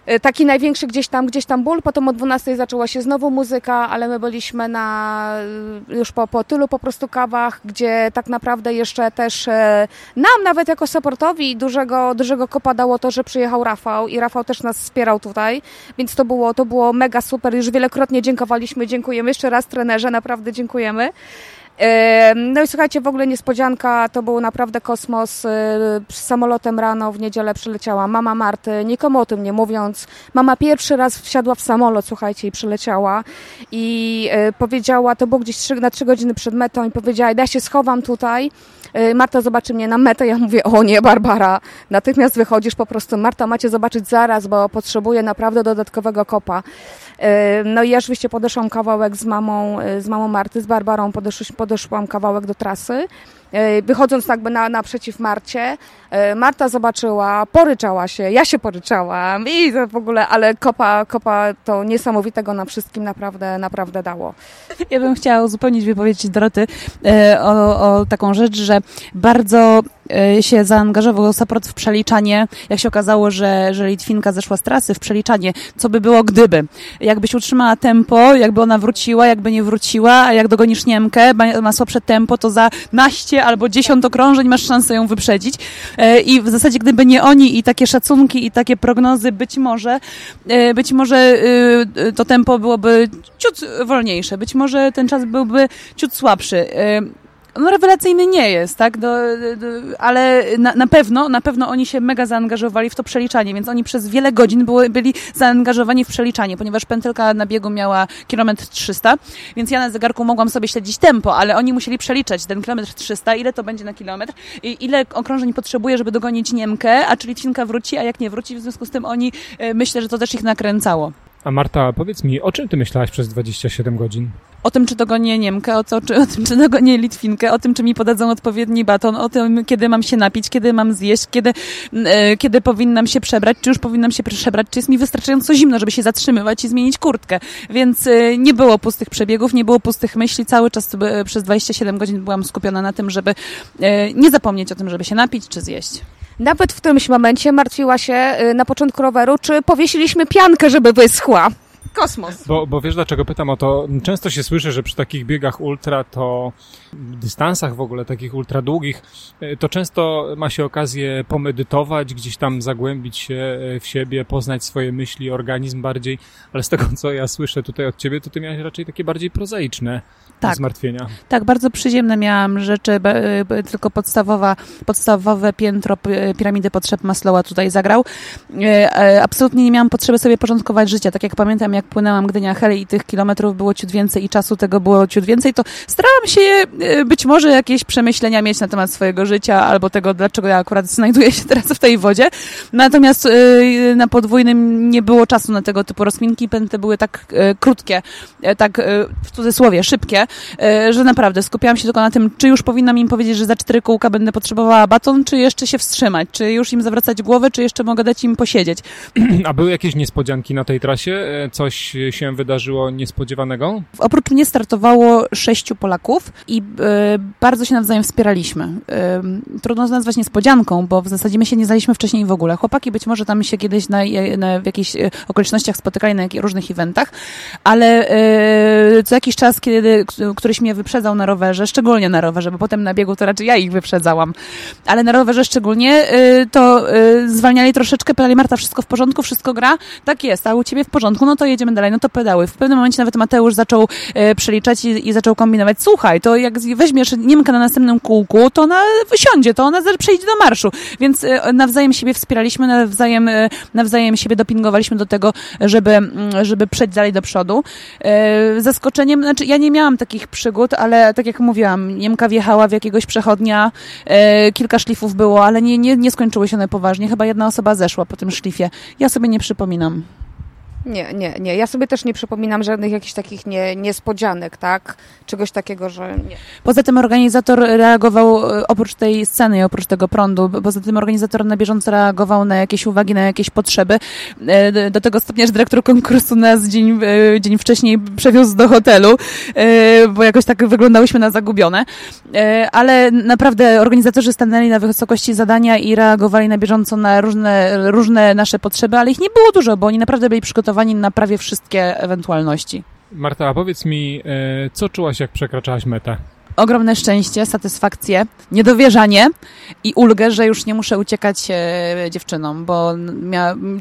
e, taki największy gdzieś tam, gdzieś tam ból, potem o 12 zaczęła się znowu muzyka, ale my byliśmy na, już po, po tylu po prostu kawach, gdzie tak naprawdę jeszcze też nam nawet jako supportowi dużego, dużego kopa dało to, że przyjechał Rafał i Rafał też nas wspierał tutaj, więc to było, to było mega super. Już wielokrotnie dziękowaliśmy, dziękujemy jeszcze raz trenerze, naprawdę dziękujemy. No i słuchajcie, w ogóle niespodzianka, to był naprawdę kosmos. Y, samolotem rano w niedzielę przyleciała mama Marty, nikomu o tym nie mówiąc. Mama pierwszy raz wsiadła w samolot, słuchajcie, i przyleciała i y, powiedziała, to było gdzieś na trzy godziny przed metą i powiedziała, ja się schowam tutaj, Marta zobaczy mnie na metę, ja mówię, o nie, Barbara, natychmiast wychodzisz po prostu, Marta macie zobaczyć zaraz, bo potrzebuję naprawdę dodatkowego kopa. No i ja oczywiście podeszłam kawałek z mamą, z mamą Marty, z Barbarą, podeszłam kawałek do trasy, e, wychodząc jakby na, naprzeciw Marcie. E, Marta zobaczyła, poryczała się, ja się poryczałam i w ogóle, ale kopa, kopa to niesamowitego na wszystkim naprawdę, naprawdę dało. Ja bym chciała uzupełnić wypowiedź Doroty e, o, o taką rzecz, że bardzo E, się zaangażował support w przeliczanie, jak się okazało, że, że Litwinka zeszła z trasy, w przeliczanie, co by było gdyby. Jakbyś utrzymała tempo, jakby ona wróciła, jakby nie wróciła, a jak dogonisz Niemkę, ma, słabsze tempo, to za naście albo dziesiąt okrążeń masz szansę ją wyprzedzić. E, I w zasadzie, gdyby nie oni i takie szacunki i takie prognozy, być może, e, być może to tempo byłoby ciut wolniejsze, być może ten czas byłby ciut słabszy no rewelacyjny nie jest, tak? Do, do, ale na, na, pewno, na pewno oni się mega zaangażowali w to przeliczanie, więc oni przez wiele godzin były, byli zaangażowani w przeliczanie, ponieważ pętelka na biegu miała kilometr 300, więc ja na zegarku mogłam sobie śledzić tempo, ale oni musieli przeliczać ten kilometr 300, ile to będzie na kilometr i ile okrążeń potrzebuje, żeby dogonić Niemkę, a czyli Cinka wróci, a jak nie wróci, w związku z tym oni, e, myślę, że to też ich nakręcało. A Marta, powiedz mi, o czym ty myślałaś przez 27 godzin? o tym, czy dogonię Niemkę, o, to, czy, o tym, czy dogonię Litwinkę, o tym, czy mi podadzą odpowiedni baton, o tym, kiedy mam się napić, kiedy mam zjeść, kiedy, e, kiedy powinnam się przebrać, czy już powinnam się przebrać, czy jest mi wystarczająco zimno, żeby się zatrzymywać i zmienić kurtkę. Więc e, nie było pustych przebiegów, nie było pustych myśli. Cały czas e, przez 27 godzin byłam skupiona na tym, żeby e, nie zapomnieć o tym, żeby się napić czy zjeść. Nawet w którymś momencie martwiła się e, na początku roweru, czy powiesiliśmy piankę, żeby wyschła. Kosmos. Bo, bo wiesz dlaczego pytam o to? Często się słyszy, że przy takich biegach ultra to dystansach w ogóle takich ultra długich, e, to często ma się okazję pomedytować, gdzieś tam zagłębić się e, w siebie, poznać swoje myśli, organizm bardziej, ale z tego co ja słyszę tutaj od ciebie, to ty miałeś raczej takie bardziej prozaiczne tak. zmartwienia. Tak, bardzo przyziemne miałam rzeczy, e, tylko podstawowa, podstawowe piętro piramidy potrzeb Maslowa tutaj zagrał. Absolutnie nie miałam potrzeby sobie porządkować życia. Tak jak pamiętam, jak płynęłam Gdynia Hel i tych kilometrów było ciut więcej i czasu tego było ciut więcej, to starałam się Y, być może jakieś przemyślenia mieć na temat swojego życia albo tego, dlaczego ja akurat znajduję się teraz w tej wodzie. Natomiast y, na podwójnym nie było czasu na tego typu rozminki. Pęty były tak y, krótkie, tak w cudzysłowie szybkie, że naprawdę skupiałam się tylko na tym, czy już powinnam im powiedzieć, że za cztery kółka będę potrzebowała baton, czy jeszcze się wstrzymać, czy już im zawracać głowę, czy jeszcze mogę dać im posiedzieć. A były jakieś niespodzianki na tej trasie? E, coś się wydarzyło niespodziewanego? Oprócz mnie startowało sześciu Polaków i E, bardzo się nawzajem wspieraliśmy. E, trudno nazwać niespodzianką, bo w zasadzie my się nie znaliśmy wcześniej w ogóle. Chłopaki być może tam się kiedyś na, na w jakichś e, okolicznościach spotykali na różnych eventach, ale co jakiś czas, kiedy któryś mnie wyprzedzał na rowerze, szczególnie na rowerze, bo potem na biegu to raczej ja ich wyprzedzałam, ale na rowerze szczególnie, to zwalniali troszeczkę, pytali Marta, wszystko w porządku, wszystko gra? Tak jest, a u ciebie w porządku, no to jedziemy dalej, no to pedały. W pewnym momencie nawet Mateusz zaczął przeliczać i, i zaczął kombinować, słuchaj, to jak weźmiesz Niemkę na następnym kółku, to ona wysiądzie, to ona przejdzie do marszu. Więc e, nawzajem siebie wspieraliśmy, nawzajem, e, nawzajem siebie dopingowaliśmy do tego, żeby, żeby przejść dalej do przodu. E, zaskoczeniem, znaczy ja nie miałam takich przygód, ale tak jak mówiłam, Niemka wjechała w jakiegoś przechodnia, kilka szlifów było, ale nie, nie, nie skończyły się one poważnie. Chyba jedna osoba zeszła po tym szlifie. Ja sobie nie przypominam. Nie, nie, nie. Ja sobie też nie przypominam żadnych jakichś takich nie, niespodzianek, tak? Czegoś takiego, że nie. Poza tym organizator reagował e, oprócz tej sceny oprócz tego prądu, poza tym organizator na bieżąco reagował na jakieś uwagi, na jakieś potrzeby. E, do tego stopnia, że dyrektor konkursu nas dzień, e, dzień wcześniej przewiózł do hotelu, bo jakoś tak wyglądałyśmy na zagubione. Ale naprawdę organizatorzy stanęli na wysokości zadania i reagowali na bieżąco na różne, różne nasze potrzeby, ale ich nie było dużo, bo oni naprawdę byli przygotowani przygotowani na prawie wszystkie ewentualności. Marta, a powiedz mi, e, co czułaś, jak przekraczałaś metę? ogromne szczęście, satysfakcję, niedowierzanie i ulgę, że już nie muszę uciekać e, dziewczynom, bo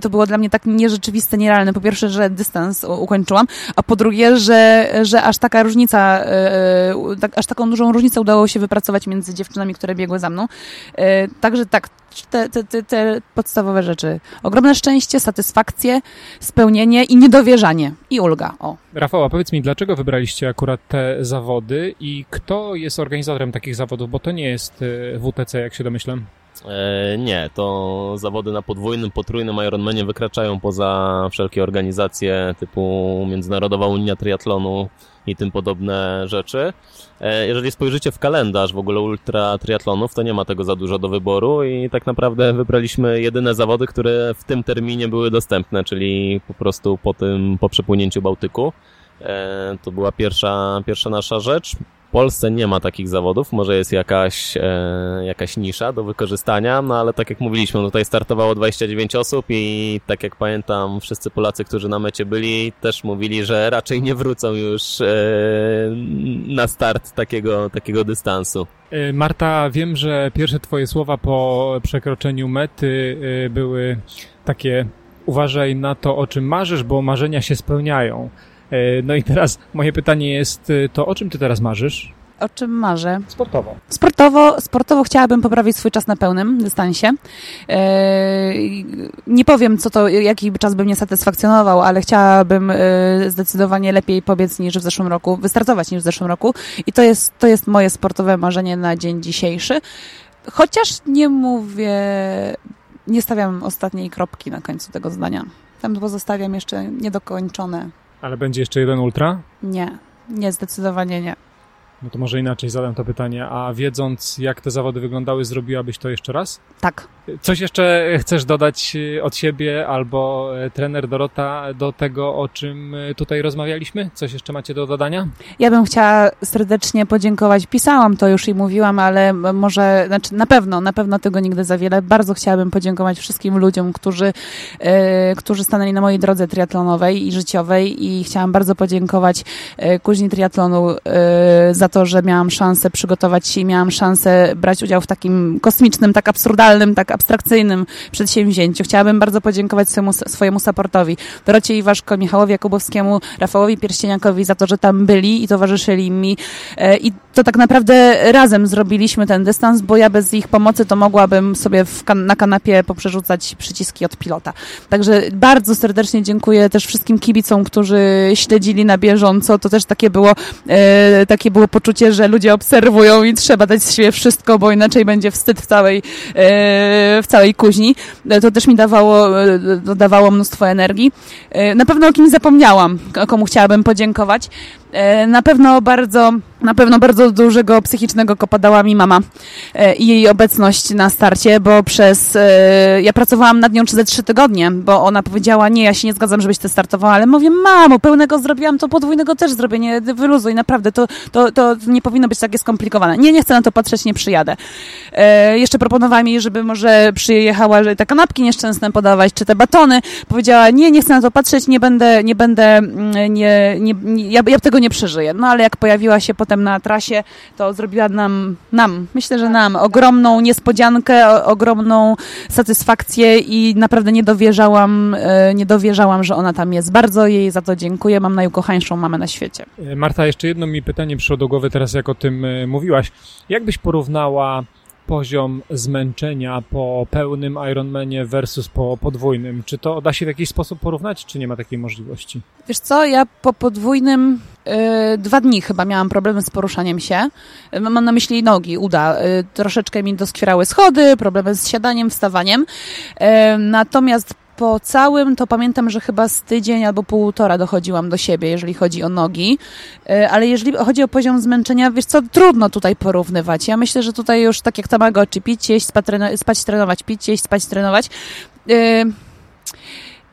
to było dla mnie tak nierzeczywiste, nierealne. Po pierwsze, że dystans ukończyłam, a po drugie, że, że aż taka różnica, e, tak, aż taką dużą różnicę udało się wypracować między dziewczynami, które biegły za mną. Także tak, te, te, te, te podstawowe rzeczy. Ogromne szczęście, satysfakcję, spełnienie i niedowierzanie. I ulga. O. Rafał, a powiedz mi, dlaczego wybraliście akurat te zawody i kto jest organizatorem takich zawodów? Bo to nie jest e, WTC, jak się domyślam. E, nie, to zawody na podwójnym, potrójnym Ironmanie wykraczają poza wszelkie organizacje typu Międzynarodowa Unia Triatlonu i tym podobne rzeczy. E, jeżeli spojrzycie w kalendarz w ogóle ultra triatlonów, to nie ma tego za dużo do wyboru i tak naprawdę wybraliśmy jedyne zawody, które w tym terminie były dostępne, czyli po prostu po tym, po przepłynięciu Bałtyku. E, to była pierwsza, pierwsza nasza rzecz. W Polsce nie ma takich zawodów, może jest jakaś, e, jakaś nisza do wykorzystania, no ale tak jak mówiliśmy, tutaj startowało 29 osób i tak jak pamiętam, wszyscy Polacy, którzy na mecie byli, też mówili, że raczej nie wrócą już e, na start takiego, takiego dystansu. E, Marta, wiem, że pierwsze twoje słowa po przekroczeniu mety e, były takie uważaj na to, o czym marzysz, bo marzenia się spełniają. E, no i teraz moje pytanie jest e, to, o czym ty teraz marzysz? O czym marzę? Sportowo. Sportowo, sportowo chciałabym poprawić swój czas na pełnym dystansie. E, nie powiem, co to, jaki czas by mnie satysfakcjonował, ale chciałabym zdecydowanie lepiej pobiec niż w zeszłym roku, wystartować niż w zeszłym roku. I to jest, to jest moje sportowe marzenie na dzień dzisiejszy. Chociaż nie mówię, nie stawiam ostatniej kropki na końcu tego zdania. Tam pozostawiam jeszcze niedokończone ale będzie jeszcze jeden ultra? Nie, nie, zdecydowanie nie. No to może inaczej zadam to pytanie. A wiedząc, jak te zawody wyglądały, zrobiłabyś to jeszcze raz? Tak. Coś jeszcze chcesz dodać e, od siebie albo e, trener Dorota do tego, o czym e, tutaj rozmawialiśmy? Coś jeszcze macie do dodania? Ja bym chciała serdecznie podziękować. Pisałam to już i mówiłam, ale może, znaczy na pewno, na pewno tego nigdy za wiele. Bardzo chciałabym podziękować wszystkim ludziom, którzy, e, którzy stanęli na mojej drodze triatlonowej i życiowej i chciałam bardzo podziękować e, kuźni triatlonu e, za to, że miałam szansę przygotować się i miałam szansę brać udział w takim kosmicznym, tak absurdalnym, tak abstrakcyjnym przedsięwzięciu. Chciałabym bardzo podziękować swojemu, swojemu supportowi, Dorocie Iwaszko, Michałowi Jakubowskiemu, Rafałowi Pierścieniakowi za to, że tam byli i towarzyszyli mi. E, I to tak naprawdę razem zrobiliśmy ten dystans, bo ja bez ich pomocy to mogłabym sobie kan na kanapie poprzerzucać przyciski od pilota. Także bardzo serdecznie dziękuję też wszystkim kibicom, którzy śledzili na bieżąco. To też takie było, e, takie było poczucie, że ludzie obserwują i trzeba dać z siebie wszystko, bo inaczej będzie wstyd w całej, e, w całej kuźni. To też mi dawało, e, dodawało mnóstwo energii. E, na pewno o kimś zapomniałam, komu chciałabym podziękować. Na pewno bardzo, na pewno bardzo dużego psychicznego kopa dała mi mama e, i jej obecność na starcie, bo przez, e, ja pracowałam nad nią ze trzy tygodnie, bo ona powiedziała, nie, ja się nie zgadzam, żebyś ty startowała, ale mówię, mamo, pełnego zrobiłam, to podwójnego też zrobię, nie, wyluzuj, naprawdę, to, to, to nie powinno być takie skomplikowane. Nie, nie chcę na to patrzeć, nie przyjadę. Jeszcze proponowała mi, żeby może przyjechała, że te kanapki nieszczęsne podawać, czy te batony. Powiedziała, nie, nie chcę na to patrzeć, nie będę, nie będę, mm, nie, nie, nie ja, ja tego nie przeżyję. No ale jak pojawiła się potem na trasie, to zrobiła nam, nam, myślę, że nam, ogromną niespodziankę, ogromną satysfakcję i naprawdę nie dowierzałam, nie dowierzałam, że ona tam jest. Bardzo jej za to dziękuję. Mam najukochańszą mamę na świecie. Marta, jeszcze jedno mi pytanie przyszło do głowy teraz, jak o tym mówiłaś. Jak byś porównała poziom zmęczenia po pełnym Ironmanie versus po podwójnym? Czy to da się w jakiś sposób porównać, czy nie ma takiej możliwości? Wiesz co, ja po podwójnym yy, dwa dni chyba miałam problemy z poruszaniem się. Mam na myśli nogi, uda. Yy, troszeczkę mi doskwierały schody, problemy z siadaniem, wstawaniem. Natomiast po całym, to pamiętam, że chyba z tydzień albo półtora dochodziłam do siebie, jeżeli chodzi o nogi, ale jeżeli chodzi o poziom zmęczenia, wiesz co, trudno tutaj porównywać. Ja myślę, że tutaj już tak jak Tamagotchi, pić, jeść, spać, trenować, pić, jeść, spać, trenować.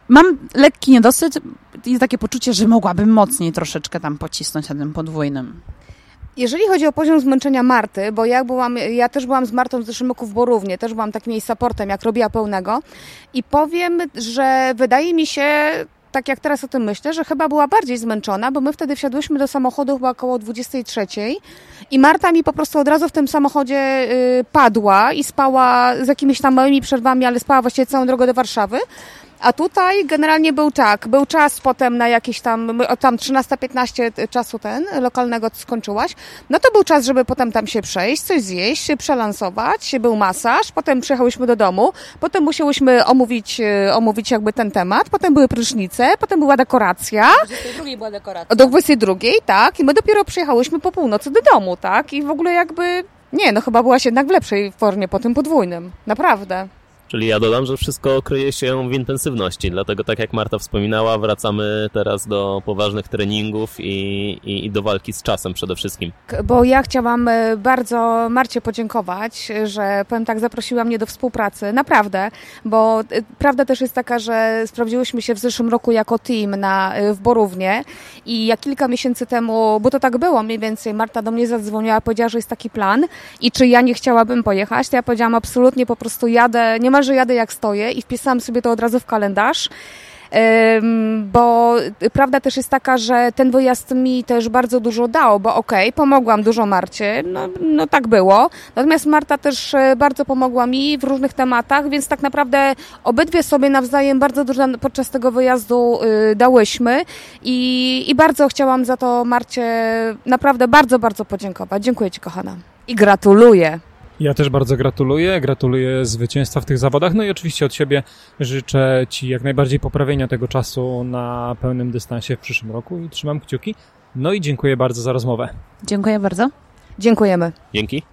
Mam lekki niedosyt i takie poczucie, że mogłabym mocniej troszeczkę tam pocisnąć na tym podwójnym. Jeżeli chodzi o poziom zmęczenia Marty, bo ja, byłam, ja też byłam z Martą w zeszłym roku w Borównie, też byłam takim jej supportem, jak robiła pełnego i powiem, że wydaje mi się, tak jak teraz o tym myślę, że chyba była bardziej zmęczona, bo my wtedy wsiadłyśmy do samochodu chyba około 23 i Marta mi po prostu od razu w tym samochodzie y, padła i spała z jakimiś tam małymi przerwami, ale spała właściwie całą drogę do Warszawy. A tutaj generalnie był tak, był czas potem na jakieś tam, tam 13-15 czasu ten, lokalnego skończyłaś, no to był czas, żeby potem tam się przejść, coś zjeść, przelansować, był masaż, potem przyjechałyśmy do domu, potem musiałyśmy omówić, omówić jakby ten temat, potem były prysznice, potem była dekoracja. Do 22 była dekoracja. Do 22, tak, i my dopiero przyjechałyśmy po północy do domu, tak, i w ogóle jakby, nie, no chyba byłaś jednak w lepszej formie po tym podwójnym, naprawdę. Czyli ja dodam, że wszystko kryje się w intensywności, dlatego tak jak Marta wspominała, wracamy teraz do poważnych treningów i, i, i, do walki z czasem przede wszystkim. Bo ja chciałam bardzo Marcie podziękować, że powiem tak, zaprosiła mnie do współpracy, naprawdę, bo prawda też jest taka, że sprawdziłyśmy się w zeszłym roku jako team na, w Borównie i jak kilka miesięcy temu, bo to tak było mniej więcej, Marta do mnie zadzwoniła, powiedziała, że jest taki plan i czy ja nie chciałabym pojechać, to ja powiedziałam absolutnie, po prostu jadę, nie ma że jadę jak stoję i wpisałam sobie to od razu w kalendarz bo prawda też jest taka, że ten wyjazd mi też bardzo dużo dał, bo okej, okay, pomogłam dużo Marcie, no, no tak było, natomiast Marta też e, bardzo pomogła mi w różnych tematach, więc tak naprawdę obydwie sobie nawzajem bardzo dużo podczas tego wyjazdu y, dałyśmy i, i bardzo chciałam za to Marcie naprawdę bardzo, bardzo podziękować. Dziękuję Ci kochana. I gratuluję. Ja też bardzo gratuluję. Gratuluję zwycięstwa w tych zawodach. No i oczywiście od siebie życzę Ci jak najbardziej poprawienia tego czasu na pełnym dystansie w przyszłym roku i trzymam kciuki. No i dziękuję bardzo za rozmowę. Dziękuję bardzo. Dziękujemy. Dzięki.